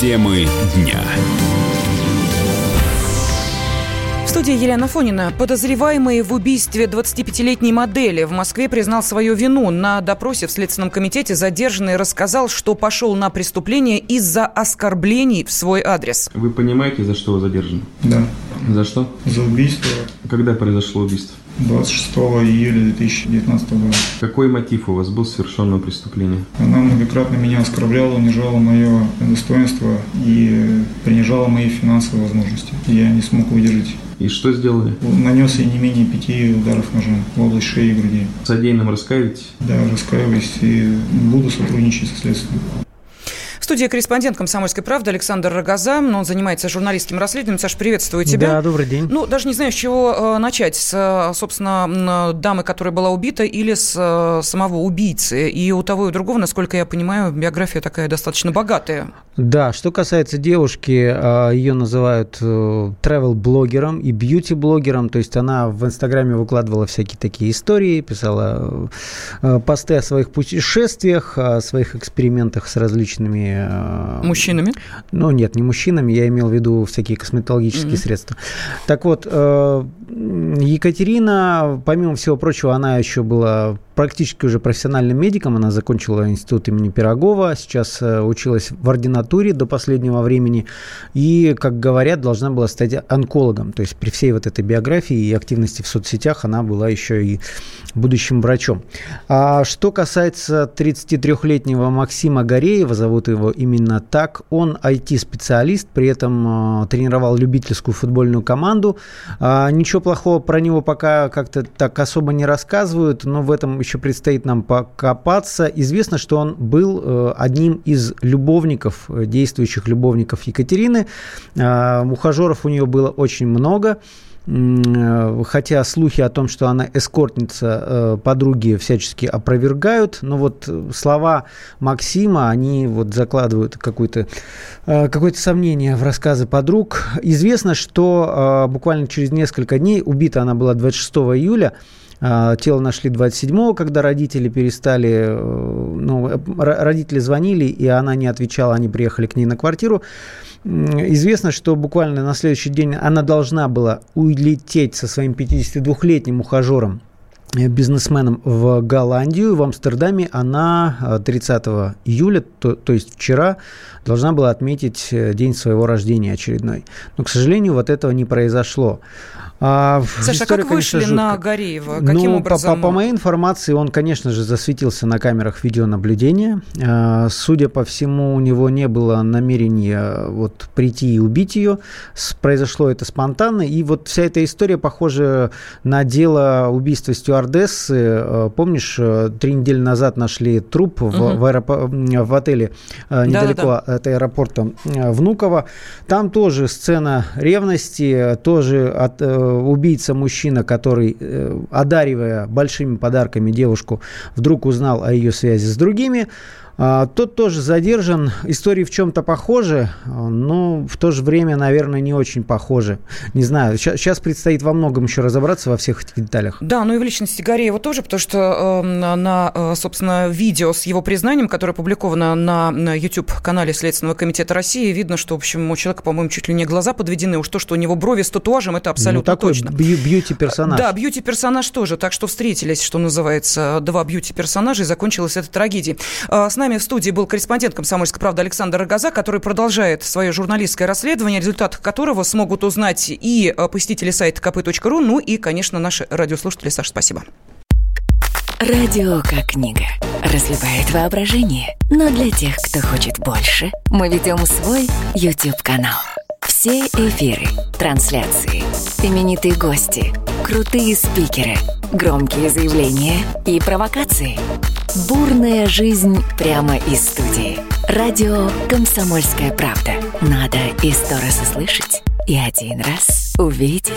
Темы дня. В студии Елена Фонина. Подозреваемый в убийстве 25-летней модели в Москве признал свою вину. На допросе в Следственном комитете задержанный рассказал, что пошел на преступление из-за оскорблений в свой адрес. Вы понимаете, за что вы задержаны? Да. За что? За убийство Когда произошло убийство? 26 июля 2019 года. Какой мотив у вас был совершенного преступления? Она многократно меня оскорбляла, унижала мое достоинство и принижала мои финансовые возможности. Я не смог выдержать. И что сделали? Нанес ей не менее пяти ударов ножом в область шеи и груди. Содеянным раскаиваетесь? Да, раскаиваюсь и буду сотрудничать со следствием. Студии корреспондент «Комсомольской правды» Александр Рогоза. Он занимается журналистским расследованием. Саш, приветствую тебя. Да, добрый день. Ну, даже не знаю, с чего э, начать. С, э, собственно, дамы, которая была убита, или с э, самого убийцы. И у того и у другого, насколько я понимаю, биография такая достаточно богатая. Да, что касается девушки, ее называют travel-блогером и бьюти-блогером. То есть она в Инстаграме выкладывала всякие такие истории, писала посты о своих путешествиях, о своих экспериментах с различными Мужчинами? Ну, нет, не мужчинами, я имел в виду всякие косметологические mm-hmm. средства. Так вот, Екатерина, помимо всего прочего, она еще была практически уже профессиональным медиком. Она закончила институт имени Пирогова, сейчас училась в ординатуре до последнего времени. И, как говорят, должна была стать онкологом. То есть при всей вот этой биографии и активности в соцсетях она была еще и будущим врачом. А что касается 33-летнего Максима Гореева, зовут его именно так, он IT-специалист, при этом тренировал любительскую футбольную команду. Ничего плохого про него пока как-то так особо не рассказывают, но в этом еще предстоит нам покопаться. Известно, что он был одним из любовников, действующих любовников Екатерины. Ухажеров у нее было очень много хотя слухи о том, что она эскортница, подруги всячески опровергают, но вот слова Максима, они вот закладывают какое-то какое сомнение в рассказы подруг. Известно, что буквально через несколько дней, убита она была 26 июля, Тело нашли 27-го, когда родители перестали, ну, родители звонили, и она не отвечала, они приехали к ней на квартиру. Известно, что буквально на следующий день она должна была улететь со своим 52-летним ухажером бизнесменом в Голландию, в Амстердаме. Она 30 июля, то, то есть вчера, должна была отметить день своего рождения очередной. Но, к сожалению, вот этого не произошло. А, Саша, история, как вышли конечно, на Гореева? Каким ну, образом? По, по, по моей информации, он, конечно же, засветился на камерах видеонаблюдения. А, судя по всему, у него не было намерения вот, прийти и убить ее. Произошло это спонтанно. И вот вся эта история похожа на дело убийства стюардессы. А, помнишь, три недели назад нашли труп угу. в, в, аэропо... в отеле недалеко да, да, да. от аэропорта Внуково. Там тоже сцена ревности, тоже от убийца мужчина, который, э, одаривая большими подарками девушку, вдруг узнал о ее связи с другими, тот тоже задержан. Истории в чем-то похожи, но в то же время, наверное, не очень похожи. Не знаю. Сейчас предстоит во многом еще разобраться во всех этих деталях. Да, ну и в личности Гореева тоже, потому что э, на, собственно, видео с его признанием, которое опубликовано на, на YouTube-канале Следственного комитета России, видно, что, в общем, у человека, по-моему, чуть ли не глаза подведены. Уж то, что у него брови с татуажем, это абсолютно ну, такой точно. бьюти-персонаж. Да, бьюти-персонаж тоже. Так что встретились, что называется, два бьюти-персонажа, и закончилась эта трагедия. А, с нами нами в студии был корреспондент «Комсомольской правды» Александр Рогоза, который продолжает свое журналистское расследование, результат которого смогут узнать и э, посетители сайта kp.ru, ну и, конечно, наши радиослушатели. Саша, спасибо. Радио как книга. Разливает воображение. Но для тех, кто хочет больше, мы ведем свой YouTube-канал. Все эфиры, трансляции, именитые гости, крутые спикеры, громкие заявления и провокации – Бурная жизнь прямо из студии. Радио «Комсомольская правда». Надо и сто раз услышать, и один раз увидеть.